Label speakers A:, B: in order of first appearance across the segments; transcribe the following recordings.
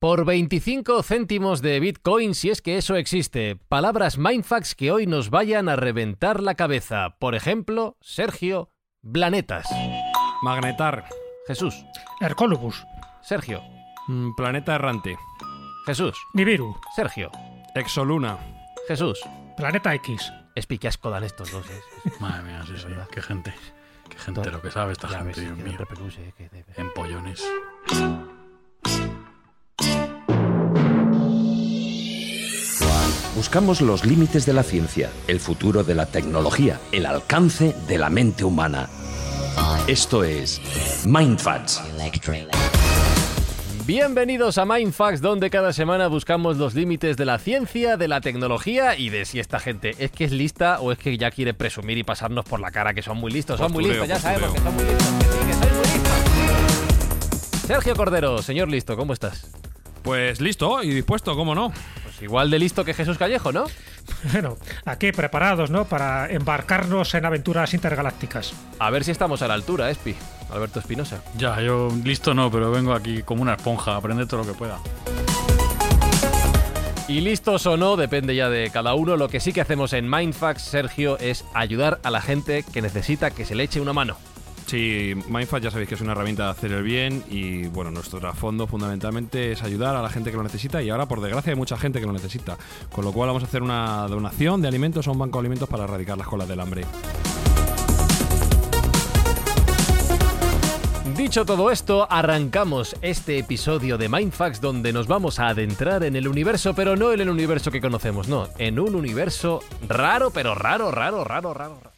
A: Por 25 céntimos de Bitcoin, si es que eso existe. Palabras mindfucks que hoy nos vayan a reventar la cabeza. Por ejemplo, Sergio, Blanetas.
B: Magnetar.
A: Jesús.
C: Hercolubus.
A: Sergio.
B: Mm, Planeta errante.
A: Jesús.
C: Nibiru.
A: Sergio.
B: Exoluna.
A: Jesús.
C: Planeta X.
A: Espi, qué asco dan estos dos. ¿eh?
D: Madre mía, sí, sí. Qué gente. Qué gente lo que sabe esta
A: Ya
D: gente,
A: ves,
D: Dios mío.
A: repercute, eh, que
D: Empollones.
E: Buscamos los límites de la ciencia, el futuro de la tecnología, el alcance de la mente humana. Esto es Mindfacts.
A: Bienvenidos a Mindfax, donde cada semana buscamos los límites de la ciencia, de la tecnología y de si esta gente es que es lista o es que ya quiere presumir y pasarnos por la cara que son muy listos. Son muy listos, ya
B: postureo.
A: sabemos que son muy listos. Que sí, que sois muy listos. Sergio Cordero, señor listo, ¿cómo estás?
B: Pues listo y dispuesto, ¿cómo no?
A: Pues igual de listo que Jesús Callejo, ¿no?
C: Bueno, aquí preparados, ¿no? Para embarcarnos en aventuras intergalácticas.
A: A ver si estamos a la altura, Espi. Alberto Espinosa.
D: Ya, yo listo no, pero vengo aquí como una esponja a aprender todo lo que pueda.
A: Y listos o no, depende ya de cada uno. Lo que sí que hacemos en Mindfax, Sergio, es ayudar a la gente que necesita que se le eche una mano.
B: Sí, Mindfast ya sabéis que es una herramienta de hacer el bien y bueno, nuestro trasfondo fundamentalmente es ayudar a la gente que lo necesita y ahora por desgracia hay mucha gente que lo necesita, con lo cual vamos a hacer una donación de alimentos a un banco de alimentos para erradicar las colas del hambre.
A: Dicho todo esto, arrancamos este episodio de Mindfax donde nos vamos a adentrar en el universo, pero no en el universo que conocemos, no, en un universo raro, pero raro, raro, raro, raro. raro.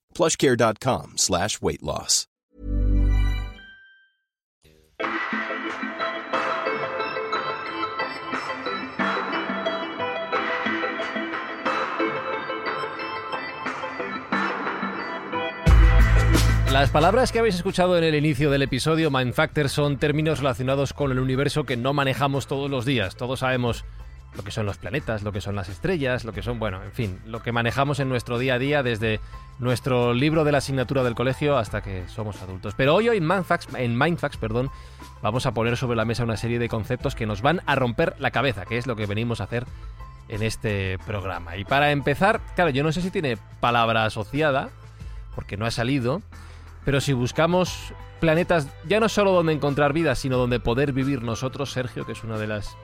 F: plushcare.com slash weight loss.
A: Las palabras que habéis escuchado en el inicio del episodio Mindfactor son términos relacionados con el universo que no manejamos todos los días. Todos sabemos lo que son los planetas, lo que son las estrellas, lo que son, bueno, en fin, lo que manejamos en nuestro día a día desde nuestro libro de la asignatura del colegio hasta que somos adultos. Pero hoy, hoy en Mindfax, en Mindfax, perdón, vamos a poner sobre la mesa una serie de conceptos que nos van a romper la cabeza, que es lo que venimos a hacer en este programa. Y para empezar, claro, yo no sé si tiene palabra asociada, porque no ha salido, pero si buscamos planetas ya no solo donde encontrar vida, sino donde poder vivir nosotros, Sergio, que es una de las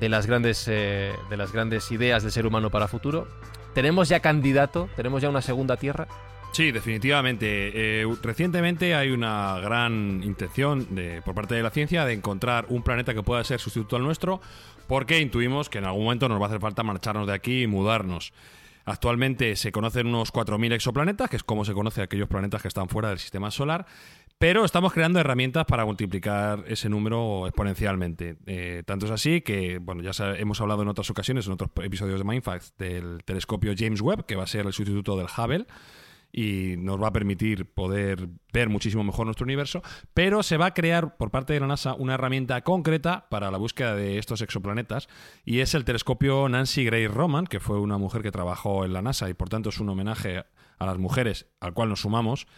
A: de las grandes eh, de las grandes ideas del ser humano para futuro, tenemos ya candidato, tenemos ya una segunda tierra.
B: Sí, definitivamente. Eh, recientemente hay una gran intención de, por parte de la ciencia de encontrar un planeta que pueda ser sustituto al nuestro, porque intuimos que en algún momento nos va a hacer falta marcharnos de aquí y mudarnos. Actualmente se conocen unos 4.000 exoplanetas, que es como se conoce aquellos planetas que están fuera del sistema solar, pero estamos creando herramientas para multiplicar ese número exponencialmente. Eh, tanto es así que, bueno, ya hemos hablado en otras ocasiones, en otros episodios de Mindfacts, del telescopio James Webb, que va a ser el sustituto del Hubble y nos va a permitir poder ver muchísimo mejor nuestro universo, pero se va a crear por parte de la NASA una herramienta concreta para la búsqueda de estos exoplanetas y es el telescopio Nancy Gray Roman, que fue una mujer que trabajó en la NASA y por tanto es un homenaje a las mujeres al cual nos sumamos.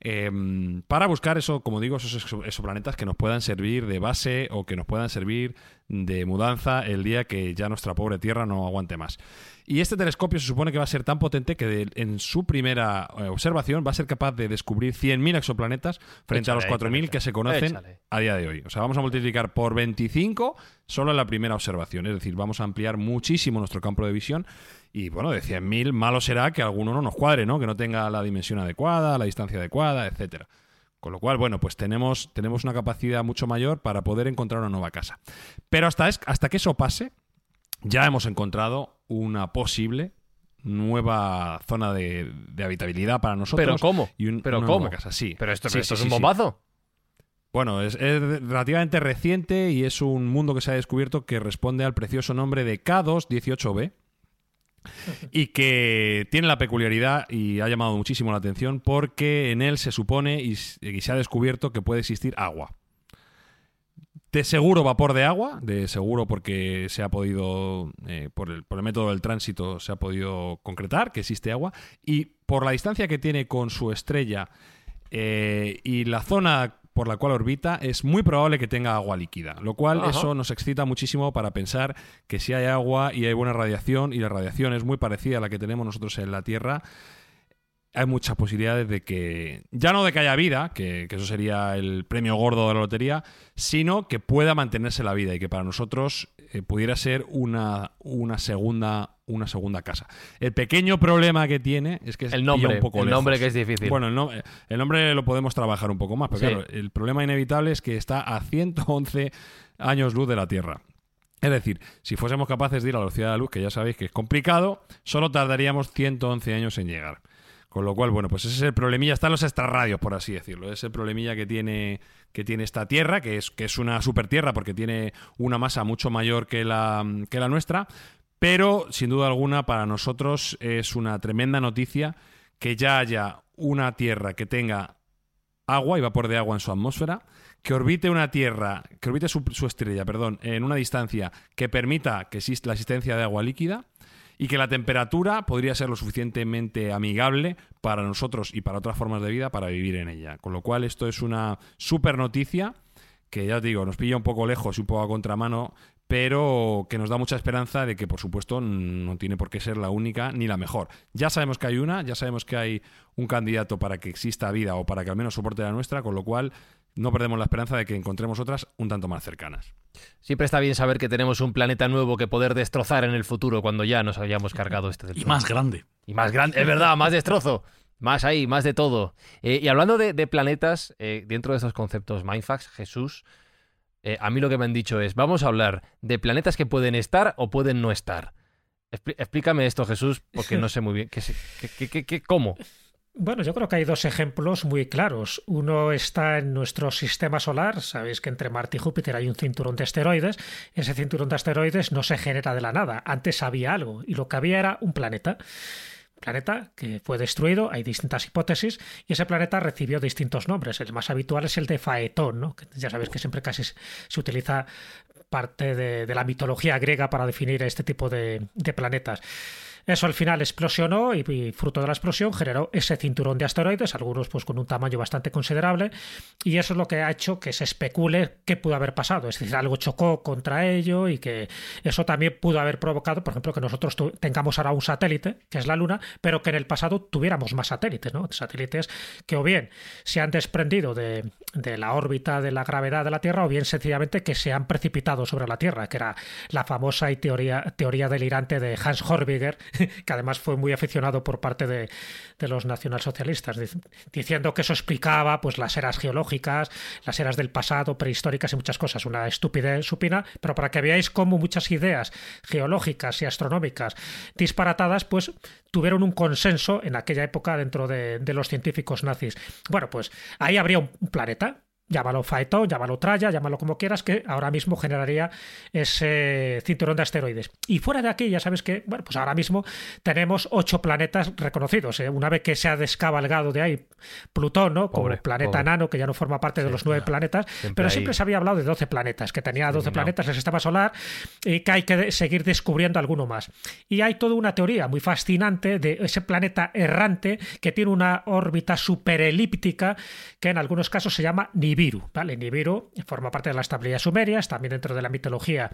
B: Em, para buscar eso, como digo, esos exo- exoplanetas que nos puedan servir de base o que nos puedan servir de mudanza el día que ya nuestra pobre Tierra no aguante más. Y este telescopio se supone que va a ser tan potente que de- en su primera eh, observación va a ser capaz de descubrir 100.000 exoplanetas frente a los
A: Échale,
B: 4.000
A: échale,
B: que se conocen
A: échale.
B: a día de hoy. O sea, vamos a multiplicar por 25 solo en la primera observación. Es decir, vamos a ampliar muchísimo nuestro campo de visión. Y bueno, de 100.000, malo será que alguno no nos cuadre, ¿no? Que no tenga la dimensión adecuada, la distancia adecuada, etcétera. Con lo cual, bueno, pues tenemos, tenemos una capacidad mucho mayor para poder encontrar una nueva casa. Pero hasta, es- hasta que eso pase, ya hemos encontrado una posible nueva zona de, de habitabilidad para nosotros.
A: ¿Pero cómo?
B: Y un-
A: ¿Pero
B: una
A: cómo?
B: nueva casa, sí.
A: Pero esto,
B: Sí,
A: esto
B: sí,
A: es un
B: sí,
A: bombazo.
B: Bueno, es, es relativamente reciente y es un mundo que se ha descubierto que responde al precioso nombre de K218b y que tiene la peculiaridad y ha llamado muchísimo la atención porque en él se supone y, se ha descubierto que puede existir agua. De seguro vapor de agua, de seguro porque se ha podido, eh, por, el, por el método del tránsito, se ha podido concretar que existe agua y por la distancia que tiene con su estrella eh, y la zona por la cual orbita es muy probable que tenga agua líquida, lo cual
A: Ajá.
B: eso nos excita muchísimo para pensar que si hay agua y hay buena radiación y la radiación es muy parecida a la que tenemos nosotros en la Tierra, hay muchas posibilidades de que, ya no de que haya vida, que, que eso sería el premio gordo de la lotería, sino que pueda mantenerse la vida y que para nosotros eh, pudiera ser una, una, segunda, una segunda casa. El pequeño problema que tiene es que
A: El nombre,
B: un poco
A: el
B: lejos.
A: nombre que es difícil.
B: Bueno, el, no- el nombre lo podemos trabajar un poco más, pero
A: Sí.
B: claro, el problema inevitable es que está a 111 años luz de la Tierra. Es decir, si fuésemos capaces de ir a la velocidad de la luz, que ya sabéis que es complicado, solo tardaríamos 111 años en llegar. Con lo cual, bueno, pues ese es el problemilla, están los extrarradios, por así decirlo. Es el problemilla que tiene, que tiene esta Tierra, que es, que es una super Tierra porque tiene una masa mucho mayor que la, que la nuestra, pero sin duda alguna para nosotros es una tremenda noticia que ya haya una Tierra que tenga agua y vapor de agua en su atmósfera, que orbite una Tierra, que orbite su, su estrella, perdón, en una distancia que permita que exista la existencia de agua líquida y que la temperatura podría ser lo suficientemente amigable para nosotros y para otras formas de vida para vivir en ella. Con lo cual esto es una super noticia que ya os digo, nos pilla un poco lejos y un poco a contramano, pero que nos da mucha esperanza de que, por supuesto, no tiene por qué ser la única ni la mejor. Ya sabemos que hay una, ya sabemos que hay un candidato para que exista vida o para que al menos soporte la nuestra, con lo cual no perdemos la esperanza de que encontremos otras un tanto más cercanas.
A: Siempre está bien saber que tenemos un planeta nuevo que poder destrozar en el futuro cuando ya nos hayamos cargado este del
D: Y
A: todo.
D: más grande.
A: Y más grande, es verdad, más destrozo. Más ahí, más de todo. Eh, y hablando de, de planetas, eh, dentro de estos conceptos Mindfax, Jesús, eh, a mí lo que me han dicho es, vamos a hablar de planetas que pueden estar o pueden no estar. Explícame esto, Jesús, porque no sé muy bien. ¿Qué, se- qué- qué- qué- qué- ¿Cómo?
C: Bueno, yo creo que hay dos ejemplos muy claros. Uno está en nuestro sistema solar. Sabéis que entre Marte y Júpiter hay un cinturón de asteroides. Ese cinturón de asteroides no se genera de la nada. Antes había algo y lo que había era un planeta. Planeta que fue destruido, hay distintas hipótesis, y ese planeta recibió distintos nombres. El más habitual es el de Faetón, ¿no? que ya sabéis que siempre casi se utiliza parte de, la mitología griega para definir este tipo de planetas. Eso al final explosionó y, fruto de la explosión generó ese cinturón de asteroides, algunos pues con un tamaño bastante considerable, y eso es lo que ha hecho que se especule qué pudo haber pasado, es decir, algo chocó contra ello y que eso también pudo haber provocado, por ejemplo, que nosotros tengamos ahora un satélite, que es la Luna, pero que en el pasado tuviéramos más satélites, ¿no? Satélites que o bien se han desprendido de, de la órbita de la gravedad de la Tierra o bien sencillamente que se han precipitado sobre la Tierra, que era la famosa y teoría, teoría delirante de Hans Horbiger, que además fue muy aficionado por parte de, de los nacionalsocialistas, dic- diciendo que eso explicaba pues las eras geológicas, las eras del pasado, prehistóricas y muchas cosas. Una estupidez supina, pero para que veáis cómo muchas ideas geológicas y astronómicas disparatadas, pues tuvieron un consenso en aquella época dentro de, de los científicos nazis. Bueno, pues ahí habría un planeta llámalo Phaeton, llámalo Traya, llámalo como quieras, que ahora mismo generaría ese cinturón de asteroides. Y fuera de aquí, ya sabes que, bueno, pues ahora mismo tenemos ocho planetas reconocidos. ¿eh? Una vez que se ha descabalgado de ahí Plutón, ¿no? Como planeta nano, que ya no forma parte de los nueve planetas, pero siempre se había hablado de doce planetas, que tenía doce planetas el sistema solar y que hay que seguir descubriendo alguno más. Y hay toda una teoría muy fascinante de ese planeta errante que tiene una órbita superelíptica que en algunos casos se llama Nibiru. ¿Vale? Nibiru forma parte de las tablillas sumerias, también dentro de la mitología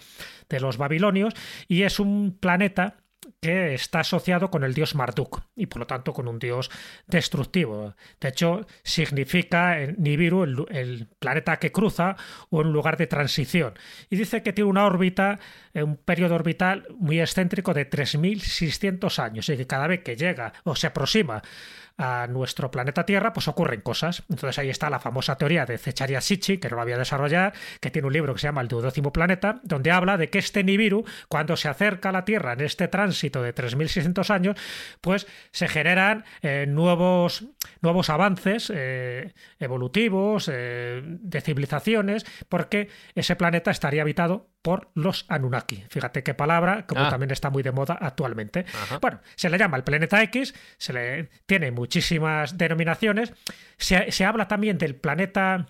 C: de los babilonios, y es un planeta que está asociado con el dios Marduk y por lo tanto con un dios destructivo. De hecho, significa Nibiru el, planeta que cruza o un lugar de transición. Y dice que tiene una órbita, eh, un periodo orbital muy excéntrico de 3.600 años y que cada vez que llega o se aproxima a nuestro planeta Tierra, pues ocurren cosas. Entonces ahí está la famosa teoría de Zecharia Sitchin, que no lo había desarrollado, que tiene un libro que se llama El duodécimo planeta, donde habla de que este Nibiru, cuando se acerca a la Tierra en este tránsito de 3.600 años, pues se generan eh, nuevos, nuevos avances eh, evolutivos, eh, de civilizaciones, porque ese planeta estaría habitado por los Anunnaki. Fíjate qué palabra, como ah. también está muy de moda actualmente. Bueno, se le llama el planeta X, se le tiene muchísimas denominaciones. Se, se habla también del planeta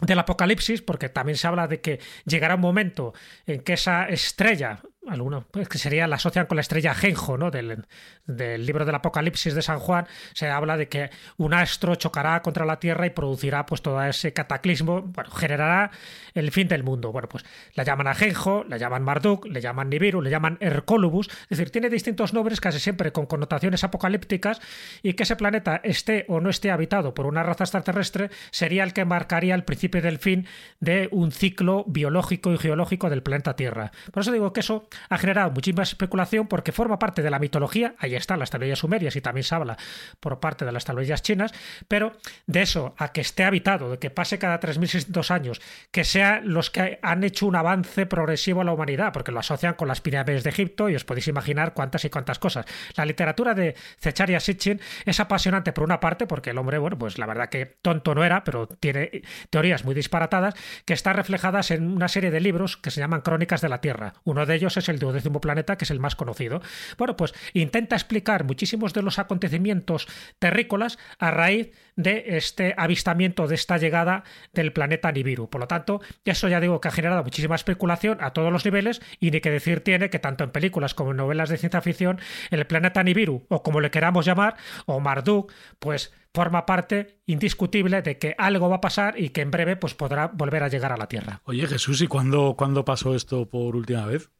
C: del apocalipsis, porque también se habla de que llegará un momento en que esa estrella algunos pues que sería la asocian con la estrella Genjo, ¿no? Del, del, libro del Apocalipsis de San Juan, se habla de que un astro chocará contra la Tierra y producirá pues todo ese cataclismo, bueno, generará el fin del mundo. Bueno, pues la llaman Ajenjo, la llaman Marduk, le llaman Nibiru, le llaman Hercolubus, es decir, tiene distintos nombres casi siempre con connotaciones apocalípticas y que ese planeta esté o no esté habitado por una raza extraterrestre sería el que marcaría el principio del fin de un ciclo biológico y geológico del planeta Tierra. Por eso digo que eso ha generado muchísima especulación porque forma parte de la mitología, ahí están las tablillas sumerias y también se habla por parte de las tablillas chinas, pero de eso a que esté habitado, de que pase cada 3.600 años, que sean los que han hecho un avance progresivo a la humanidad, porque lo asocian con las pirámides de Egipto y os podéis imaginar cuántas y cuántas cosas. La literatura de Zecharia Sitchin es apasionante por una parte, porque el hombre, bueno, pues la verdad que tonto no era, pero tiene teorías muy disparatadas que están reflejadas en una serie de libros que se llaman Crónicas de la Tierra. Uno de ellos es el duodécimo planeta, que es el más conocido. Bueno, pues intenta explicar muchísimos de los acontecimientos terrícolas a raíz de este avistamiento, de esta llegada del planeta Nibiru. Por lo tanto, eso ya digo que ha generado muchísima especulación a todos los niveles y ni que decir tiene que tanto en películas como en novelas de ciencia ficción, el planeta Nibiru, o como le queramos llamar, o Marduk, pues forma parte indiscutible de que algo va a pasar y que en breve pues podrá volver a llegar a la Tierra.
D: Oye Jesús, ¿y cuándo, cuándo pasó esto por última vez?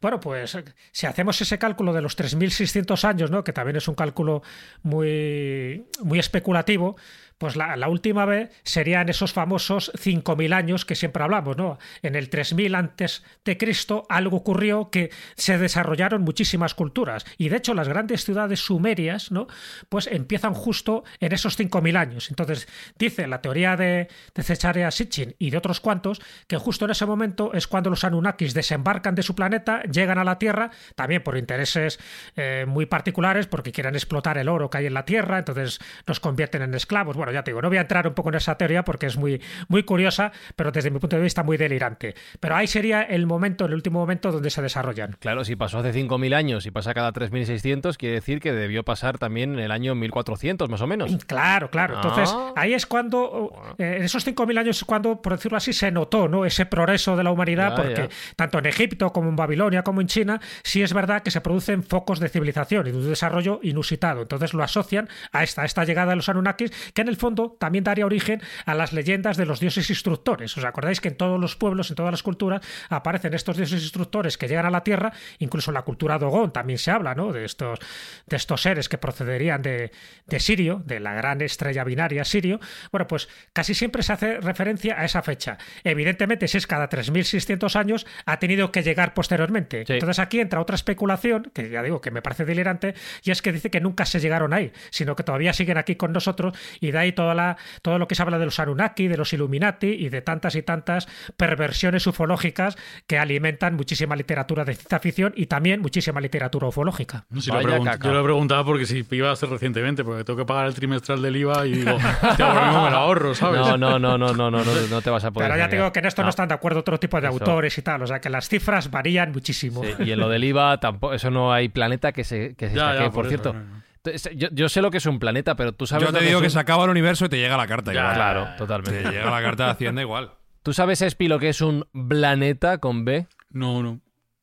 C: Bueno, pues si hacemos ese cálculo de los 3.600 años, ¿no? que también es un cálculo muy, muy especulativo, pues la, última vez serían esos famosos 5.000 años que siempre hablamos, ¿no? En el 3.000 antes de Cristo algo ocurrió que se desarrollaron muchísimas culturas y de hecho las grandes ciudades sumerias, ¿no? Pues empiezan justo en esos 5.000 años. Entonces dice la teoría de, de Zecharia Sitchin y de otros cuantos que justo en ese momento es cuando los Anunnakis desembarcan de su planeta, llegan a la Tierra, también por intereses eh, muy particulares, porque quieren explotar el oro que hay en la Tierra, entonces nos convierten en esclavos. Bueno, ya te digo, no voy a entrar un poco en esa teoría porque es muy, muy curiosa, pero desde mi punto de vista muy delirante. Pero ahí sería el momento, el último momento donde se desarrollan.
A: Claro, si pasó hace 5.000 años y pasa cada 3.600, quiere decir que debió pasar también en el año 1400, más o menos.
C: Claro, claro. Entonces, ah. ahí es cuando, eh, en esos 5.000 años es cuando, por decirlo así, se notó ¿no? ese progreso de la humanidad, porque tanto en Egipto como en Babilonia como en China, sí es verdad que se producen focos de civilización y de un desarrollo inusitado. Entonces lo asocian a esta, a esta llegada de los Anunnakis, que en el fondo también daría origen a las leyendas de los dioses instructores. ¿Os acordáis que en todos los pueblos, en todas las culturas, aparecen estos dioses instructores que llegan a la Tierra? Incluso en la cultura Dogón también se habla ¿no? de, estos, de estos seres que procederían de, de Sirio, de la gran estrella binaria Sirio. Bueno, pues casi siempre se hace referencia a esa fecha. Evidentemente, si es cada 3.600 años, ha tenido que llegar posteriormente. Entonces aquí entra otra especulación, que ya digo que me parece delirante, y es que dice que nunca se llegaron ahí, sino que todavía siguen aquí con nosotros y de ahí toda la, todo lo que se habla de los Anunnaki, de los Illuminati y de tantas y tantas perversiones ufológicas que alimentan muchísima literatura de ciencia ficción y también muchísima literatura ufológica.
D: No, si lo yo lo preguntaba porque si iba a ser recientemente, porque tengo que pagar el trimestral del IVA y digo, hostia, ahora mismo me lo ahorro, ¿sabes?
A: No, no, no, no, no, no, no, no te vas a poder.
C: Pero ya
A: sacar.
C: tengo que en esto no. están de acuerdo otro tipo de
A: Eso.
C: autores y tal, o sea que las cifras varían muchísimo.
A: Sí, y en lo del IVA tampoco, eso no hay planeta que se, que se
D: Ya,
A: estaquee,
D: ya,
A: por,
D: por
A: cierto.
D: eso, no, no.
A: Yo, yo sé lo que es un planeta, pero tú sabes
B: Yo
A: lo
B: te digo
A: es
B: que
A: un-
B: se acaba el universo y te llega la carta.
D: Ya,
B: igual.
A: Claro,
B: Te
A: totalmente.
B: llega la carta de Hacienda igual.
A: ¿Tú sabes, Espi, lo que es un planeta con B?
D: No, no.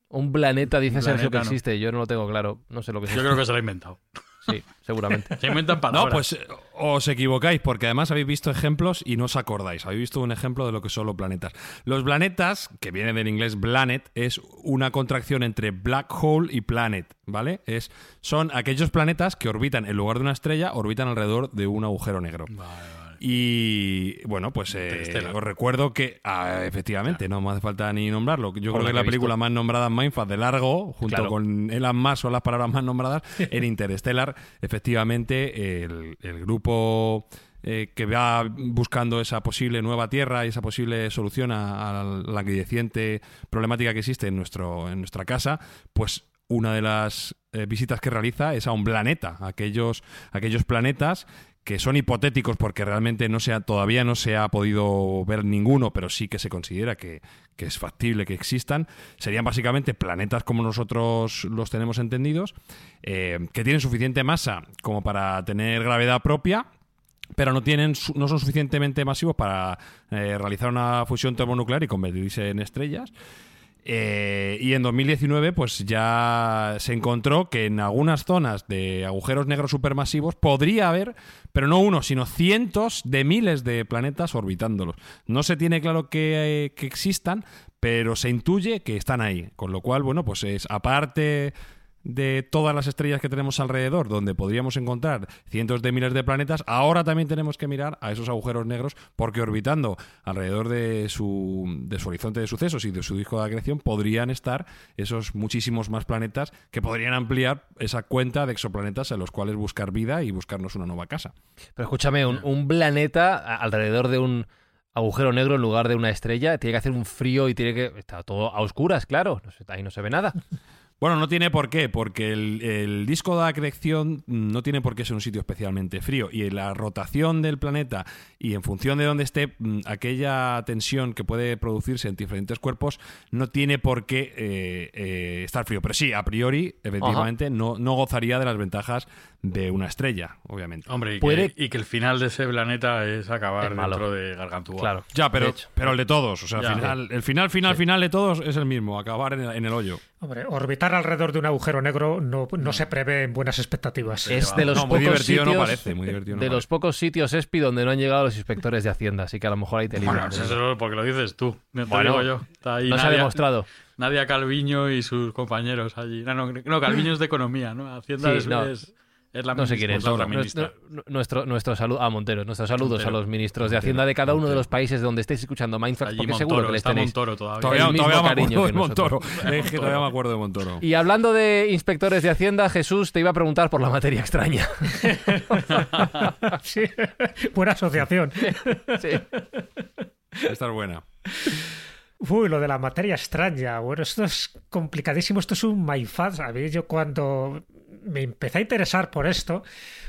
A: Un planeta, dice
D: Un
A: Sergio que
D: no.
A: existe. Yo no lo tengo claro. No sé lo que es.
D: Yo creo que se lo ha inventado.
A: Sí, seguramente.
D: Se inventan
B: No,
D: palabras.
B: pues eh, os equivocáis, porque además habéis visto ejemplos y no os acordáis. Habéis visto un ejemplo de lo que son los planetas. Los planetas, que viene del inglés planet, es una contracción entre black hole y planet, ¿vale? Es, son aquellos planetas que orbitan, en lugar de una estrella, orbitan alrededor de un agujero negro. Y bueno, pues eh, os recuerdo que, ah, efectivamente, no me hace falta ni nombrarlo. Yo
A: Por
B: creo que
A: que
B: la
A: visto.
B: película más nombrada en Mindfuck de largo, junto
A: Claro.
B: con Elon Musk, son las palabras más nombradas. En Interstellar, efectivamente, el, el grupo eh, que va buscando esa posible nueva Tierra y esa posible solución a, a la creciente problemática que existe en, nuestro, en nuestra casa, pues una de las eh, visitas que realiza es a un planeta, aquellos, aquellos planetas que son hipotéticos porque realmente no se ha- todavía no se ha podido ver ninguno, pero sí que se considera que, que es factible que existan, serían básicamente planetas como nosotros los tenemos entendidos, eh, que tienen suficiente masa como para tener gravedad propia, pero no tienen no son suficientemente masivos para eh, realizar una fusión termonuclear y convertirse en estrellas. Eh, y en 2019, pues ya se encontró que en algunas zonas de agujeros negros supermasivos podría haber, pero no uno, sino cientos de miles de planetas orbitándolos. No se tiene claro que, eh, que existan, pero se intuye que están ahí. Con lo cual, bueno, pues es aparte de todas las estrellas que tenemos alrededor, donde podríamos encontrar cientos de miles de planetas, ahora también tenemos que mirar a esos agujeros negros, porque orbitando alrededor de su, de su horizonte de sucesos y de su disco de acreción podrían estar esos muchísimos más planetas que podrían ampliar esa cuenta de exoplanetas en los cuales buscar vida y buscarnos una nueva casa.
A: Pero escúchame, un, planeta alrededor de un agujero negro en lugar de una estrella tiene que hacer un frío y tiene que. Está todo a oscuras, claro. Ahí no se ve nada.
B: Bueno, no tiene por qué, porque el, el disco de acreción no tiene por qué ser un sitio especialmente frío. Y la rotación del planeta y en función de dónde esté, mm, aquella tensión que puede producirse en diferentes cuerpos no tiene por qué eh, eh, estar frío. Pero sí, a priori, efectivamente, no, no gozaría de las ventajas de una estrella, obviamente.
D: Hombre, y,
A: Puede-
D: que, y que el final de ese planeta es acabar
A: Es malo.
D: dentro de Gargantúa.
A: Claro.
B: Ya, pero,
A: De
B: pero el de todos. O sea,
D: Ya.
B: al final, el final, final, final de todos es el mismo, acabar en el, en el hoyo.
C: Hombre, orbitar alrededor de un agujero negro no, no se prevé en buenas expectativas.
A: Es de los
B: No, muy
A: pocos
B: divertido no
A: sitios,
B: parece, muy divertido no
A: de los
B: parece.
A: pocos sitios ESPI donde no han llegado los inspectores de Hacienda, así que a lo mejor ahí te
D: Bueno,
A: libran.
D: eso es solo porque lo dices tú. No te
A: Bueno,
D: digo yo. Está ahí
A: no se ha demostrado.
D: Nadia Calviño y sus compañeros allí. No, no, no, Calviño es de economía, ¿no? Hacienda
A: Sí,
D: es,
A: no.
D: es, es la
A: No sé quién es.
D: la otra
A: Nu-
D: ministra.
A: nu- Nuestro, nuestro saludo a Montero. Nuestros saludos
D: Montero.
A: a los ministros de Hacienda de cada uno de los países donde estéis escuchando Mindfuck,
D: Allí
A: porque
D: Montoro,
A: seguro que les
D: está
A: tenéis.
D: Montoro todavía.
B: Todavía,
A: el mismo
B: todavía me acuerdo de Montoro.
A: nosotros.
B: Es que todavía me acuerdo de Montoro.
A: Y hablando de inspectores de Hacienda, Jesús, te iba a preguntar por la materia extraña.
C: Sí, buena asociación.
A: Sí.
B: Esta es buena.
C: Uy, lo de la materia extraña. Bueno, esto es complicadísimo. Esto es un myfad. ¿sabéis? Yo cuando me empecé a interesar por esto,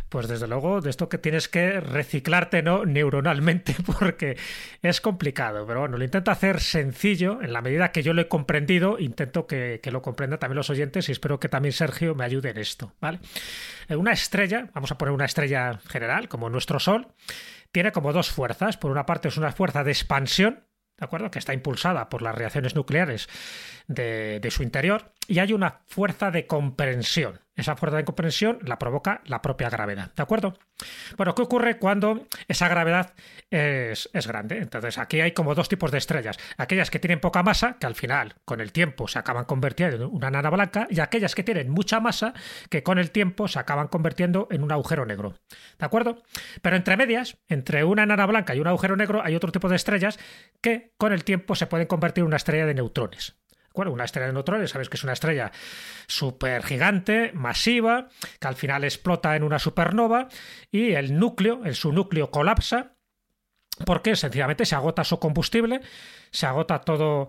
C: pues desde luego de esto que tienes que reciclarte no neuronalmente porque es complicado. Pero bueno, lo intento hacer sencillo en la medida que yo lo he comprendido. Intento que, que lo comprendan también los oyentes y espero que también Sergio me ayude en esto. ¿vale? Eh, Una estrella, vamos a poner una estrella general, como nuestro Sol, tiene como dos fuerzas. Por una parte es una fuerza de expansión, ¿de acuerdo? Que está impulsada por las reacciones nucleares de, su interior. Y hay una fuerza de comprensión. Esa fuerza de comprensión la provoca la propia gravedad, ¿de acuerdo? Bueno, ¿qué ocurre cuando esa gravedad es, es grande? Entonces, aquí hay como dos tipos de estrellas. Aquellas que tienen poca masa, que al final, con el tiempo, se acaban convirtiendo en una nana blanca, y aquellas que tienen mucha masa, que con el tiempo se acaban convirtiendo en un agujero negro. ¿De acuerdo? Pero entre medias, entre una nana blanca y un agujero negro, hay otro tipo de estrellas que con el tiempo se pueden convertir en una estrella de neutrones. Bueno, una estrella de neutrones, sabes que es una estrella súper gigante, masiva, que al final explota en una supernova y el núcleo, el, su núcleo colapsa porque sencillamente se agota su combustible, se agota todo,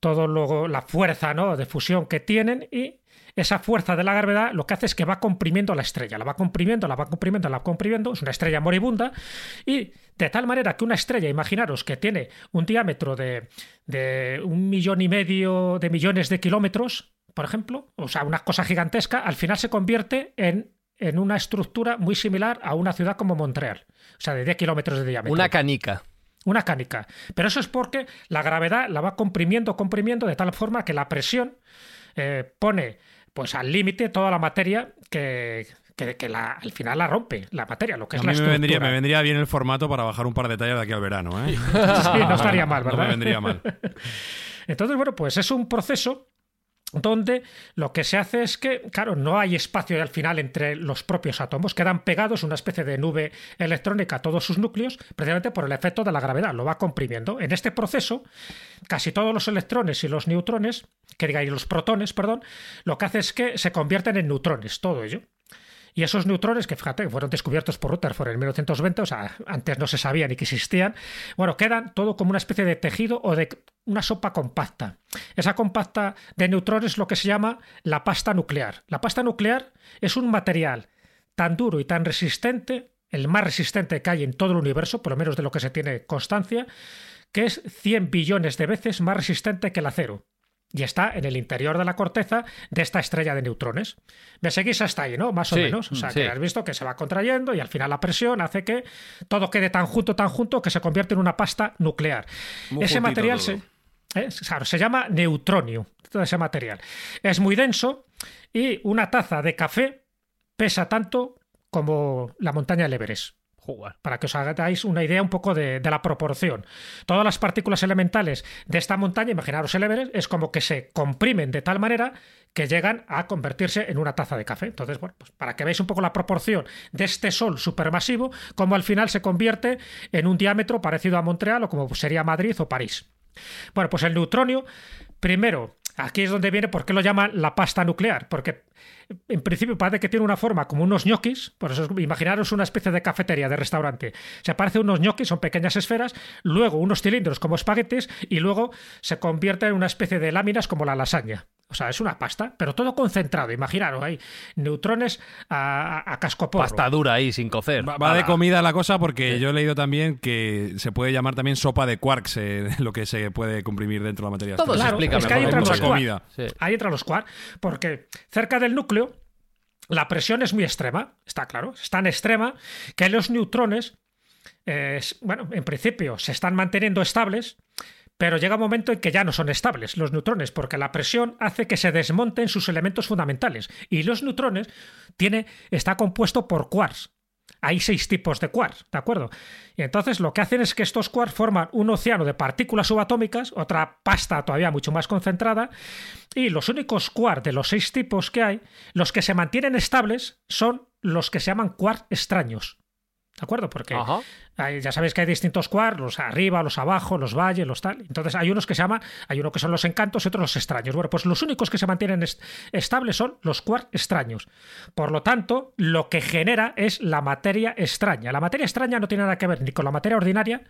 C: todo luego la fuerza ¿no? de fusión que tienen y esa fuerza de la gravedad lo que hace es que va comprimiendo la estrella, la va comprimiendo, la va comprimiendo, la va comprimiendo, es una estrella moribunda y de tal manera que una estrella, imaginaros que tiene un diámetro de, de un millón y medio de millones de kilómetros, por ejemplo, o sea, una cosa gigantesca, al final se convierte en en una estructura muy similar a una ciudad como Montreal, o sea, de 10 kilómetros de diámetro.
A: Una canica.
C: Una canica. Pero eso es porque la gravedad la va comprimiendo, comprimiendo, de tal forma que la presión eh, pone pues al límite toda la materia que, que, la, al final la rompe, la materia, lo que
B: A
C: es
B: mí
C: la
B: me vendría, me vendría bien el formato para bajar un par de tallas de aquí al verano, ¿eh?
C: Sí, no estaría mal,
B: No
C: ¿verdad?
B: me vendría mal.
C: Entonces, bueno, pues es un proceso donde lo que se hace es que, claro, no hay espacio al final entre los propios átomos, quedan pegados una especie de nube electrónica a todos sus núcleos, precisamente por el efecto de la gravedad, lo va comprimiendo. En este proceso, casi todos los electrones y los neutrones, que diga, y los protones, perdón, lo que hace es que se convierten en neutrones, todo ello. Y esos neutrones, que fíjate, fueron descubiertos por Rutherford en 1920, o sea, antes no se sabía ni que existían, bueno, quedan todo como una especie de tejido o de una sopa compacta. Esa compacta de neutrones es lo que se llama la pasta nuclear. La pasta nuclear es un material tan duro y tan resistente, el más resistente que hay en todo el universo, por lo menos de lo que se tiene constancia, que es 100 billones de veces más resistente que el acero y está en el interior de la corteza de esta estrella de neutrones. Me seguís hasta ahí, ¿no? Más o menos. O sea,
A: sí.
C: que has visto que se va contrayendo y al final la presión hace que todo quede tan junto, tan junto, que se convierte en una pasta nuclear.
B: Muy
C: ese material
B: todo.
C: se, ¿eh? Claro, se llama neutronio, todo ese material. Es muy denso y una taza de café pesa tanto como la montaña del Everest Para que os hagáis una idea un poco de, de la proporción. Todas las partículas elementales de esta montaña, imaginaros el Everest, es como que se comprimen de tal manera que llegan a convertirse en una taza de café. Entonces, bueno, pues para que veáis un poco la proporción de este Sol supermasivo, como al final se convierte en un diámetro parecido a Montreal o como sería Madrid o París. Bueno, pues el neutronio, primero, aquí es donde viene por qué lo llaman la pasta nuclear, porque en principio parece que tiene una forma como unos ñoquis, por eso imaginaros una especie de cafetería, de restaurante. Se parece unos ñoquis, son pequeñas esferas, luego unos cilindros como espaguetis y luego se convierte en una especie de láminas como la lasaña. O sea, es una pasta, pero todo concentrado. Imaginaros, hay neutrones a, a, a cascoporro.
A: Pasta dura ahí, sin cocer.
B: Va, va de comida la cosa porque yo he leído también que se puede llamar también sopa de quarks eh, lo que se puede comprimir dentro de la materia.
A: Todo se
C: Claro,
A: explica
C: es que ahí entran
B: Hay
C: los
B: comida.
A: Sí.
C: Ahí entran los quark, porque cerca del núcleo la presión es muy extrema, está claro, es tan extrema que los neutrones, eh, bueno, en principio se están manteniendo estables, pero llega un momento en que ya no son estables los neutrones, porque la presión hace que se desmonten sus elementos fundamentales. Y los neutrones tiene, está compuesto por quarks. Hay seis tipos de quarks, ¿de acuerdo? Y entonces lo que hacen es que estos quarks forman un océano de partículas subatómicas, otra pasta todavía mucho más concentrada, y los únicos quarks de los seis tipos que hay, los que se mantienen estables son los que se llaman quarks extraños. ¿De acuerdo? Porque hay- ya sabéis que hay distintos quarks, los arriba, los abajo, los valles, los tal. Entonces hay unos que se llaman, hay uno que son los encantos y otros los extraños. Bueno, pues los únicos que se mantienen est- estables son los quarks extraños. Por lo tanto, lo que genera es la materia extraña. La materia extraña no tiene nada que ver ni con la materia ordinaria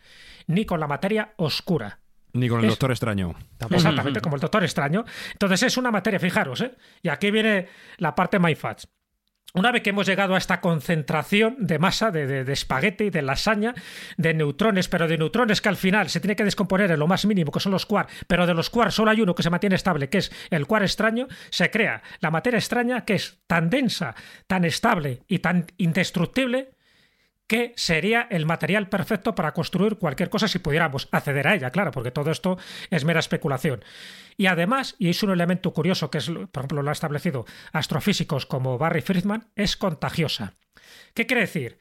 C: ni con la materia oscura.
B: Ni con el
C: Es-
B: doctor extraño.
C: Exactamente, como el doctor extraño. Entonces es una materia, fijaros, ¿eh? Y aquí viene la parte MyFats. Una vez que hemos llegado a esta concentración de masa, de, de, de espagueti, de lasaña, de neutrones, pero de neutrones que al final se tiene que descomponer en lo más mínimo, que son los quarks, pero de los quarks solo hay uno que se mantiene estable, que es el quark extraño, se crea la materia extraña que es tan densa, tan estable y tan indestructible que sería el material perfecto para construir cualquier cosa si pudiéramos acceder a ella, claro, porque todo esto es mera especulación. Y además, y es un elemento curioso que es, por ejemplo, lo han establecido astrofísicos como Barry Friedman, es contagiosa. ¿Qué quiere decir?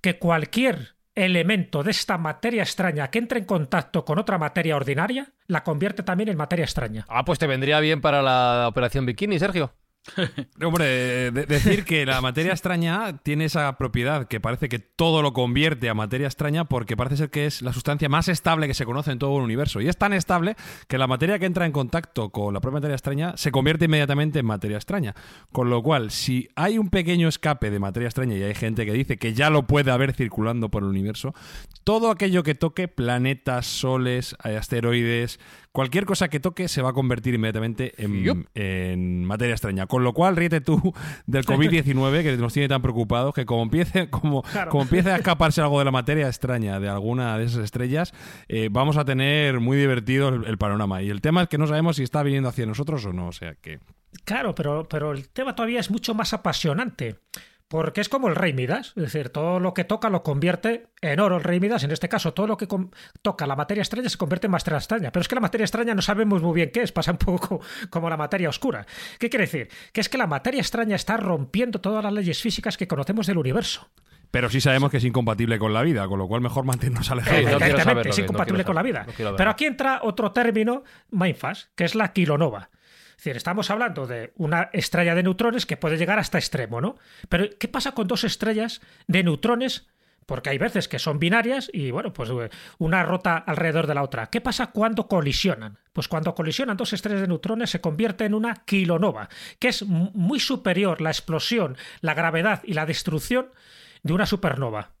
C: Que cualquier elemento de esta materia extraña que entre en contacto con otra materia ordinaria la convierte también en materia extraña.
A: Ah, pues te vendría bien para la operación bikini, Sergio.
B: Hombre, decir que la materia extraña tiene esa propiedad que parece que todo lo convierte a materia extraña porque parece ser que es la sustancia más estable que se conoce en todo el universo. Y es tan estable que la materia que entra en contacto con la propia materia extraña se convierte inmediatamente en materia extraña. Con lo cual, si hay un pequeño escape de materia extraña y hay gente que dice que ya lo puede haber circulando por el universo, todo aquello que toque planetas, soles, asteroides, cualquier cosa que toque se va a convertir inmediatamente en, materia extraña. Con lo cual, ríete tú del COVID-19 que nos tiene tan preocupados que como empiece, como, como empiece a escaparse algo de la materia extraña de alguna de esas estrellas, eh, vamos a tener muy divertido el, panorama. Y el tema es que no sabemos si está viniendo hacia nosotros o no. O sea que.
C: Claro, pero, pero el tema todavía es mucho más apasionante. Porque es como el rey Midas, es decir, todo lo que toca lo convierte en oro el rey Midas, en este caso todo lo que toca la materia extraña se convierte en materia extraña, pero es que la materia extraña no sabemos muy bien qué es, pasa un poco como la materia oscura. ¿Qué quiere decir? Que es que la materia extraña está rompiendo todas las leyes físicas que conocemos del universo.
B: Pero sí sabemos que es incompatible con la vida, con lo cual mejor mantenernos alejados.
C: Exactamente, es incompatible con la vida. Pero aquí entra otro término, mindfast, que es la kilonova. Es decir, estamos hablando de una estrella de neutrones que puede llegar hasta extremo, ¿no? Pero ¿qué pasa con dos estrellas de neutrones? Porque hay veces que son binarias y, bueno, pues eh, una rota alrededor de la otra. ¿Qué pasa cuando colisionan? Pues cuando colisionan dos estrellas de neutrones se convierte en una kilonova, que es muy superior la explosión, la gravedad y la destrucción de una supernova.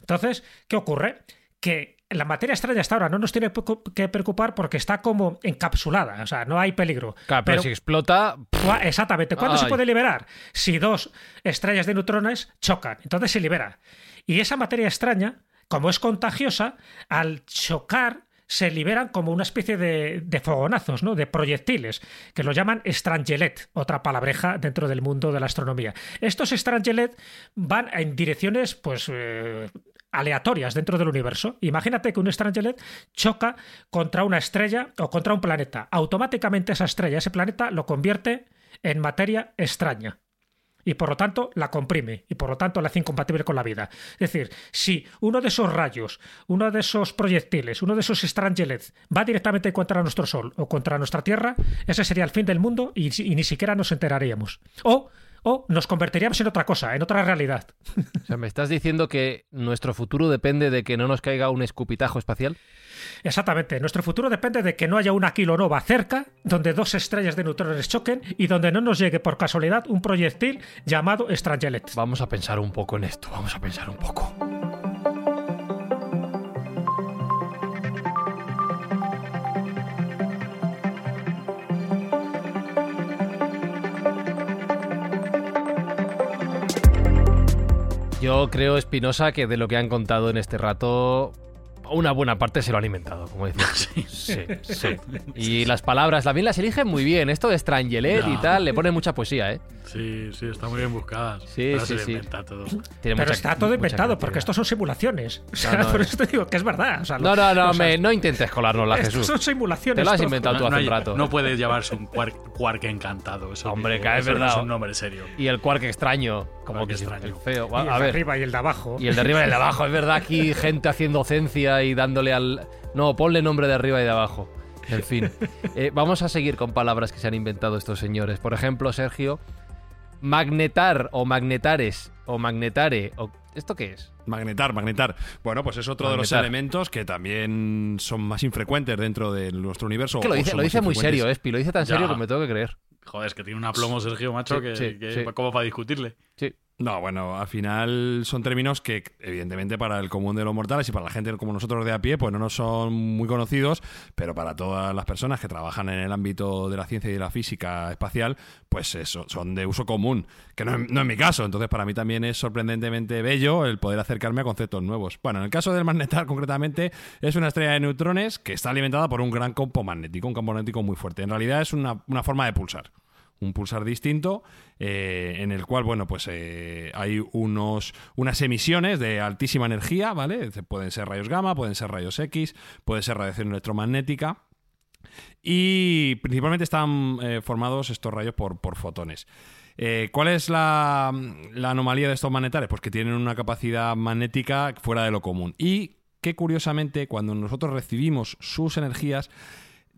C: Entonces, ¿qué ocurre? Que la materia extraña hasta ahora no nos tiene que preocupar porque está como encapsulada, o sea, no hay peligro.
A: Claro, pero, si explota.
C: Exactamente. ¿Cuándo se puede liberar? Si dos estrellas de neutrones chocan, entonces se libera. Y esa materia extraña, como es contagiosa, al chocar se liberan como una especie de, de, fogonazos, ¿no? de proyectiles, que lo llaman estrangelet, otra palabreja dentro del mundo de la astronomía. Estos estrangelet van en direcciones pues, eh, aleatorias dentro del universo. Imagínate que un Strangelet choca contra una estrella o contra un planeta. Automáticamente esa estrella, ese planeta, lo convierte en materia extraña. Y por lo tanto la comprime y por lo tanto la hace incompatible con la vida. Es decir, si uno de esos rayos, uno de esos proyectiles, uno de esos strangelets va directamente contra nuestro Sol o contra nuestra Tierra, ese sería el fin del mundo y, y ni siquiera nos enteraríamos. O o nos convertiríamos en otra cosa, en otra realidad.
A: O sea, ¿me estás diciendo que nuestro futuro depende de que no nos caiga un escupitajo espacial?
C: Exactamente. Nuestro futuro depende de que no haya una kilonova cerca, donde dos estrellas de neutrones choquen y donde no nos llegue por casualidad un proyectil llamado Strangelet.
A: Vamos a pensar un poco en esto, vamos a pensar un poco. Yo creo, Espinosa, que de lo que han contado en este rato, una buena parte se lo han inventado, como decías. Sí. sí, Y las palabras también las eligen muy bien. Esto de Strangelet y tal, le pone mucha poesía, ¿eh?
D: Sí, sí, está muy bien buscadas.
A: Sí, sí, sí.
D: todo.
C: Pero está todo inventado, porque estos son simulaciones. O sea, por eso te digo que es verdad.
A: no, no, no, no intentes colarnos Jesús.
C: Estos son simulaciones.
A: Te lo has inventado tú hace un rato.
D: No puede llevarse un quark, encantado. Eso
A: Hombre, que es verdad.
D: es un nombre serio.
A: Y el quark extraño. Como que
D: extraño.
A: El feo.
C: Y el de arriba y el de abajo.
A: Y el de arriba y el de abajo. Es verdad, aquí gente haciendo docencia y dándole al. No, ponle nombre de arriba y de abajo. En fin. Eh, vamos a seguir con palabras que se han inventado estos señores. Por ejemplo, Sergio magnetar o magnetares o magnetare o ¿Esto qué es?
B: Magnetar, magnetar. Bueno, pues es otro de los elementos que también son más infrecuentes dentro de nuestro universo.
A: que lo dice, lo dice muy serio, Espi, lo dice tan serio que me tengo que creer.
D: Joder, es que tiene un aplomo Sergio, macho, que, como para discutirle.
A: Sí.
B: No, bueno, al final son términos que, evidentemente, para el común de los mortales y para la gente como nosotros de a pie, pues no nos son muy conocidos, pero para todas las personas que trabajan en el ámbito de la ciencia y de la física espacial, pues eso, son de uso común, que no, es mi caso. Entonces, para mí también es sorprendentemente bello el poder acercarme a conceptos nuevos. Bueno, en el caso del magnetar, concretamente, es una estrella de neutrones que está alimentada por un gran campo magnético, un campo magnético muy fuerte. En realidad es una forma de pulsar un pulsar distinto eh, en el cual, bueno, pues eh, hay unos, unas emisiones de altísima energía, ¿vale? Pueden ser rayos gamma, pueden ser rayos X, puede ser radiación electromagnética. Y principalmente están eh, formados estos rayos por, por fotones. ¿Cuál es la, la, anomalía de estos magnetares? Pues que tienen una capacidad magnética fuera de lo común. Y que curiosamente, cuando nosotros recibimos sus energías,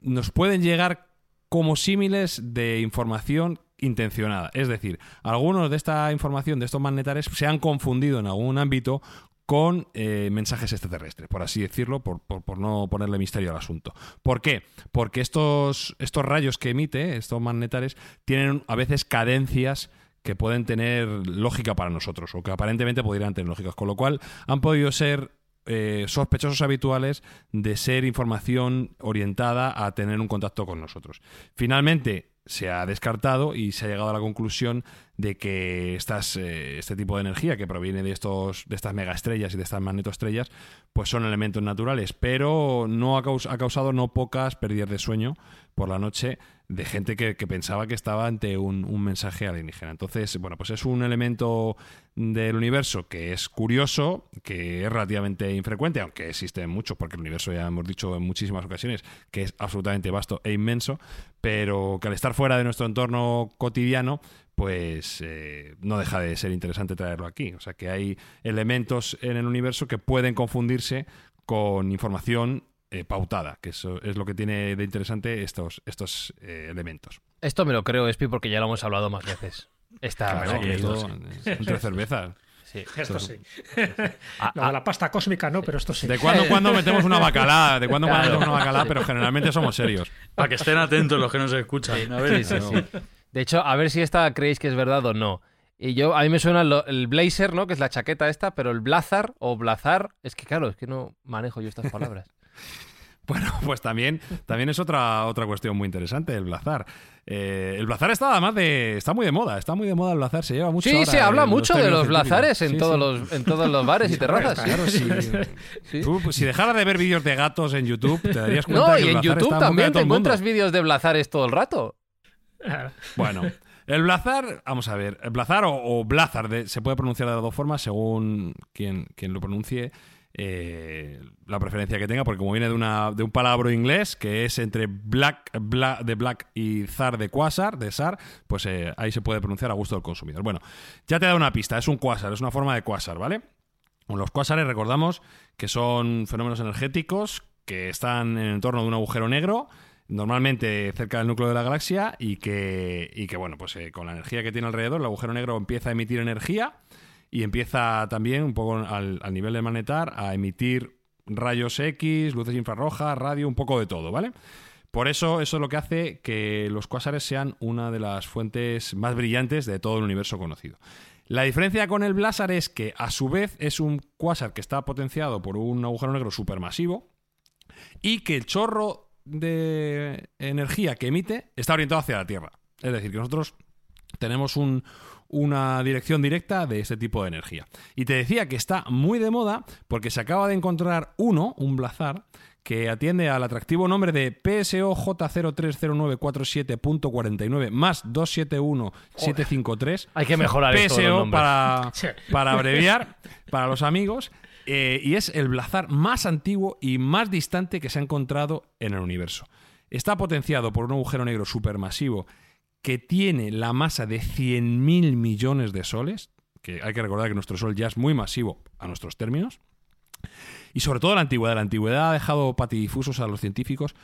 B: nos pueden llegar como símiles de información intencionada. Es decir, algunos de esta información, de estos magnetares, se han confundido en algún ámbito con eh, mensajes extraterrestres, por así decirlo, por, no ponerle misterio al asunto. ¿Por qué? Porque estos, estos rayos que emite, estos magnetares, tienen a veces cadencias que pueden tener lógica para nosotros, o que aparentemente podrían tener lógicas, con lo cual han podido ser eh, sospechosos habituales de ser información orientada a tener un contacto con nosotros. Finalmente, se ha descartado y se ha llegado a la conclusión de que estas, eh, este tipo de energía que proviene de, estos, de estas megaestrellas y de estas magnetoestrellas, pues son elementos naturales, pero no ha, ha causado no pocas pérdidas de sueño por la noche de gente que, pensaba que estaba ante un, mensaje alienígena. Entonces, bueno, pues es un elemento del universo que es curioso, que es relativamente infrecuente, aunque existen muchos, porque el universo ya hemos dicho en muchísimas ocasiones que es absolutamente vasto e inmenso, pero que al estar fuera de nuestro entorno cotidiano, pues eh, no deja de ser interesante traerlo aquí. O sea que hay elementos en el universo que pueden confundirse con información eh, pautada, que eso es lo que tiene de interesante estos, estos eh, elementos.
A: Esto me lo creo, Espi, porque ya lo hemos hablado más veces. Está
B: entre cervezas.
C: Sí. Esto sí. Ah, ah. la pasta cósmica no, pero esto sí.
B: De cuando en cuando metemos una bacalá, de cuando en cuando metemos una bacalá, pero generalmente somos serios.
D: Para que estén atentos los que nos escuchan.
A: de hecho, a ver si esta creéis que es verdad o no. Y yo, a mí me suena el blazer, ¿no? Que es la chaqueta esta, pero el blazar o blazar, es que claro, es que no manejo yo estas palabras.
B: Bueno, pues también, también es otra, otra cuestión muy interesante, el blazar. Eh, el blazar está además de. está muy de moda, está muy de moda el blazar, se lleva mucho.
A: Sí, se habla mucho de los blazares en, todos Los, en todos los bares y terrazas.
B: Claro, sí. Tú, pues, si dejaras de ver vídeos de gatos en YouTube, te darías cuenta no, que.
A: Y en YouTube también te encuentras vídeos de blazares todo el rato.
B: Bueno. El blazar, vamos a ver, el blazar o, blazar se puede pronunciar de las dos formas según quien, quien lo pronuncie. Eh, la preferencia que tenga, porque como viene de, una, de un palabra inglés que es entre black, de black y zar de quasar, de SAR, pues eh, ahí se puede pronunciar a gusto del consumidor. Bueno, ya te da una pista, es un quasar, es una forma de quasar, ¿vale? Los quasares recordamos que son fenómenos energéticos que están en el entorno de un agujero negro, normalmente cerca del núcleo de la galaxia, y que, y que bueno, pues eh, con la energía que tiene alrededor, el agujero negro empieza a emitir energía y empieza también un poco al, nivel de magnetar a emitir rayos X, luces infrarrojas, radio, un poco de todo, ¿vale? Por eso, eso es lo que hace que los cuásares sean una de las fuentes más brillantes de todo el universo conocido. La diferencia con el blazar es que, a su vez, es un cuásar que está potenciado por un agujero negro supermasivo y que el chorro de energía que emite está orientado hacia la Tierra. Es decir, que nosotros tenemos un, una dirección directa de este tipo de energía. Y te decía que está muy de moda porque se acaba de encontrar uno, un blazar, que atiende al atractivo nombre de PSOJ030947.49 más 271753.
A: Hay que mejorar
B: PSO para, para abreviar, para los amigos. Eh, y es el blazar más antiguo y más distante que se ha encontrado en el universo. Está potenciado por un agujero negro supermasivo que tiene la masa de 100.000 millones de soles, que hay que recordar que nuestro Sol ya es muy masivo a nuestros términos, y sobre todo la antigüedad. La antigüedad ha dejado patidifusos a los científicos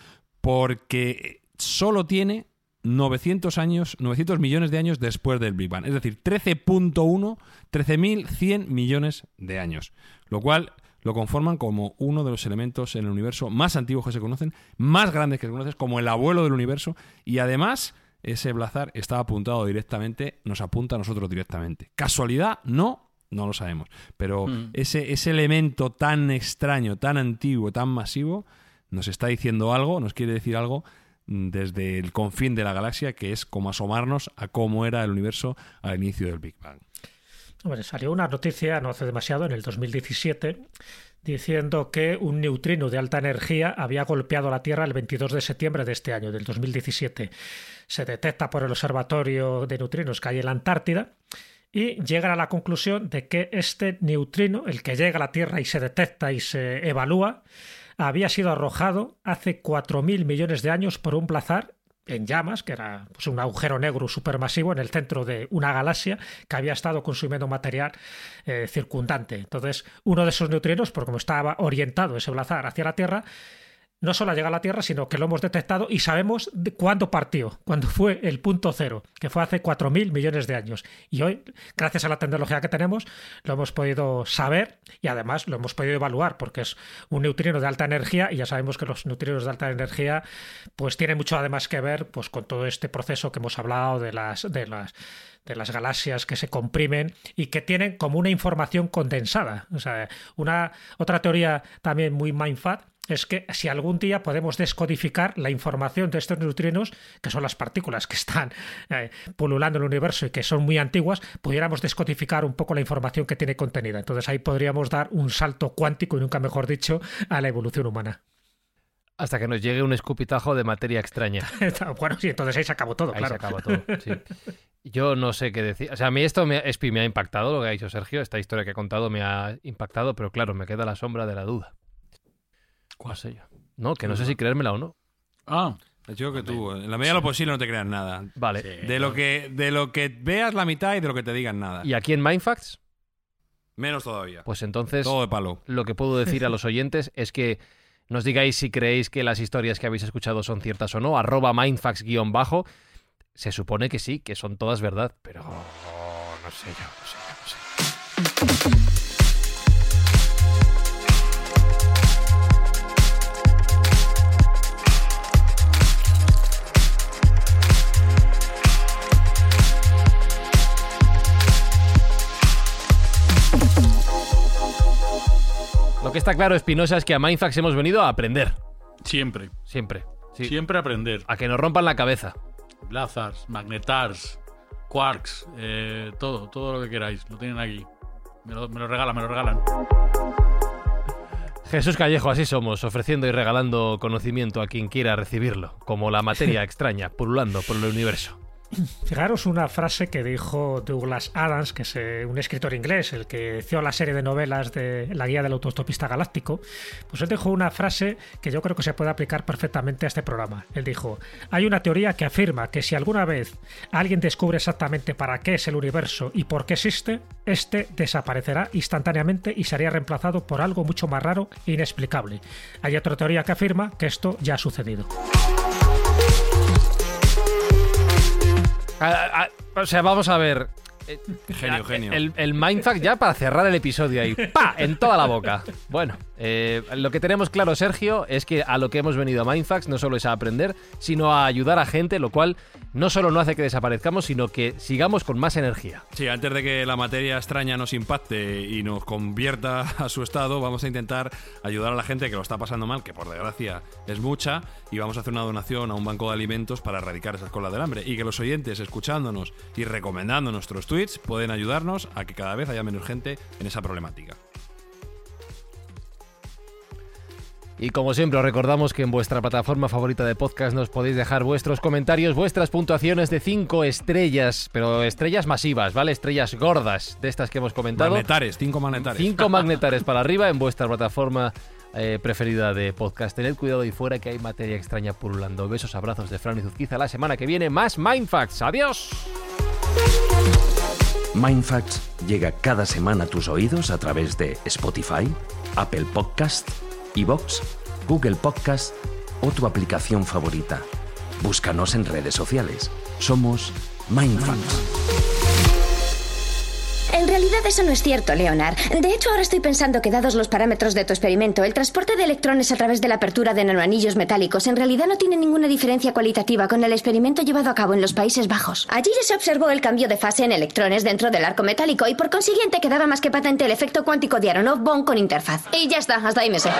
B: porque solo tiene 900 años, 900 millones de años después del Big Bang, es decir, 13.1, 13.100 millones de años, lo cual lo conforman como uno de los elementos en el universo más antiguos que se conocen, más grandes que se conocen, como el abuelo del universo, y además ese blazar está apuntado directamente, nos apunta a nosotros directamente. ¿Casualidad? No, no lo sabemos. Pero mm. ese, ese elemento tan extraño, tan antiguo, tan masivo, nos está diciendo algo, nos quiere decir algo desde el confín de la galaxia, que es como asomarnos a cómo era el universo al inicio del Big Bang.
C: Bueno, salió una noticia no hace demasiado, en el 2017, diciendo que un neutrino de alta energía había golpeado la Tierra el 22 de septiembre de este año, del 2017. Se detecta por el observatorio de neutrinos que hay en la Antártida y llegan a la conclusión de que este neutrino, el que llega a la Tierra y se detecta y se evalúa, había sido arrojado hace 4.000 millones de años por un blazar en llamas, que era pues, un agujero negro supermasivo en el centro de una galaxia que había estado consumiendo material eh, circundante. Entonces, uno de esos neutrinos, por como estaba orientado ese blazar hacia la Tierra, no solo ha llegado a la Tierra, sino que lo hemos detectado y sabemos cuándo partió, cuándo fue el punto cero, que fue hace 4.000 millones de años. Y hoy, gracias a la tecnología que tenemos, lo hemos podido saber y además lo hemos podido evaluar, porque es un neutrino de alta energía y ya sabemos que los neutrinos de alta energía pues tienen mucho además que ver pues, con todo este proceso que hemos hablado de las... De las de las galaxias que se comprimen y que tienen como una información condensada. O sea, una otra teoría también muy mindfuck es que si algún día podemos descodificar la información de estos neutrinos, que son las partículas que están eh, pululando en el universo y que son muy antiguas, pudiéramos descodificar un poco la información que tiene contenida. Entonces ahí podríamos dar un salto cuántico, y nunca mejor dicho, a la evolución humana.
A: Hasta que nos llegue un escupitajo de materia extraña.
C: bueno, sí, entonces ahí se acabó todo,
A: ahí
C: claro.
A: se acabó todo, sí. Yo no sé qué decir. O sea, a mí esto me, me ha impactado, lo que ha dicho Sergio, esta historia que ha contado me ha impactado, pero claro, me queda la sombra de la duda. ¿Cuál sé yo? No, que no sé si creérmela o no.
D: Ah.
B: Yo que tú, en la medida de lo posible no te creas nada.
A: Vale.
B: De lo que de lo que veas la mitad y de lo que te digan nada.
A: ¿Y aquí en Mindfacts?
B: Menos todavía.
A: Pues entonces,
B: Todo de palo.
A: lo que puedo decir a los oyentes es que nos digáis si creéis que las historias que habéis escuchado son ciertas o no. Arroba mindfacts-bajo. Se supone que sí, que son todas verdad, pero no sé yo, no sé yo, no sé. Lo que está claro, Espinosa, es que a Mindfax hemos venido a aprender.
D: Siempre.
A: Siempre. Sí.
D: Siempre aprender.
A: A que nos rompan la cabeza.
D: Blazars, magnetars, quarks, eh, todo, todo lo que queráis. Lo tienen aquí. Me lo, me lo regalan, me lo regalan.
A: Jesús Callejo, así somos, ofreciendo y regalando conocimiento a quien quiera recibirlo, como la materia extraña, pululando por el universo.
C: Fijaros una frase que dijo Douglas Adams, que es eh, un escritor inglés, el que hizo la serie de novelas de La Guía del Autostopista Galáctico. Pues él dijo una frase que yo creo que se puede aplicar perfectamente a este programa. Él dijo: Hay una teoría que afirma que si alguna vez alguien descubre exactamente para qué es el universo y por qué existe, este desaparecerá instantáneamente y sería reemplazado por algo mucho más raro e inexplicable. Hay otra teoría que afirma que esto ya ha sucedido.
A: A- a- o sea, vamos a ver. Eh,
B: Genio, genio.
A: El, el Mindfuck ya para cerrar el episodio ahí. ¡Pa! En toda la boca. Bueno, eh, lo que tenemos claro, Sergio, es que a lo que hemos venido a Mindfucks no solo es a aprender, sino a ayudar a gente, lo cual no solo no hace que desaparezcamos, sino que sigamos con más energía.
B: Sí, antes de que la materia extraña nos impacte y nos convierta a su estado, vamos a intentar ayudar a la gente que lo está pasando mal, que por desgracia es mucha, y vamos a hacer una donación a un banco de alimentos para erradicar esas colas del hambre. Y que los oyentes, escuchándonos y recomendando nuestros tweets, pueden ayudarnos a que cada vez haya menos gente en esa problemática.
A: Y como siempre, os recordamos que en vuestra plataforma favorita de podcast nos podéis dejar vuestros comentarios, vuestras puntuaciones de 5 estrellas, pero estrellas masivas, ¿vale? Estrellas gordas, de estas que hemos comentado.
B: Magnetares, cinco magnetares.
A: Cinco magnetares para arriba en vuestra plataforma eh, preferida de podcast. Tened cuidado y fuera que hay materia extraña pululando. Besos, abrazos de Fran y Zuzquiza. La semana que viene más Mindfacts. ¡Adiós!
E: Mindfacts llega cada semana a tus oídos a través de Spotify, Apple Podcast, Evox, Google Podcast o tu aplicación favorita. Búscanos en redes sociales. Somos Mindfacts.
G: En realidad eso no es cierto, Leonard. De hecho, ahora estoy pensando que dados los parámetros de tu experimento, el transporte de electrones a través de la apertura de nanoanillos metálicos en realidad no tiene ninguna diferencia cualitativa con el experimento llevado a cabo en los Países Bajos. Allí ya se observó el cambio de fase en electrones dentro del arco metálico y por consiguiente quedaba más que patente el efecto cuántico de Aronoff-Bohm con interfaz. Y ya está, hasta ahí me sé.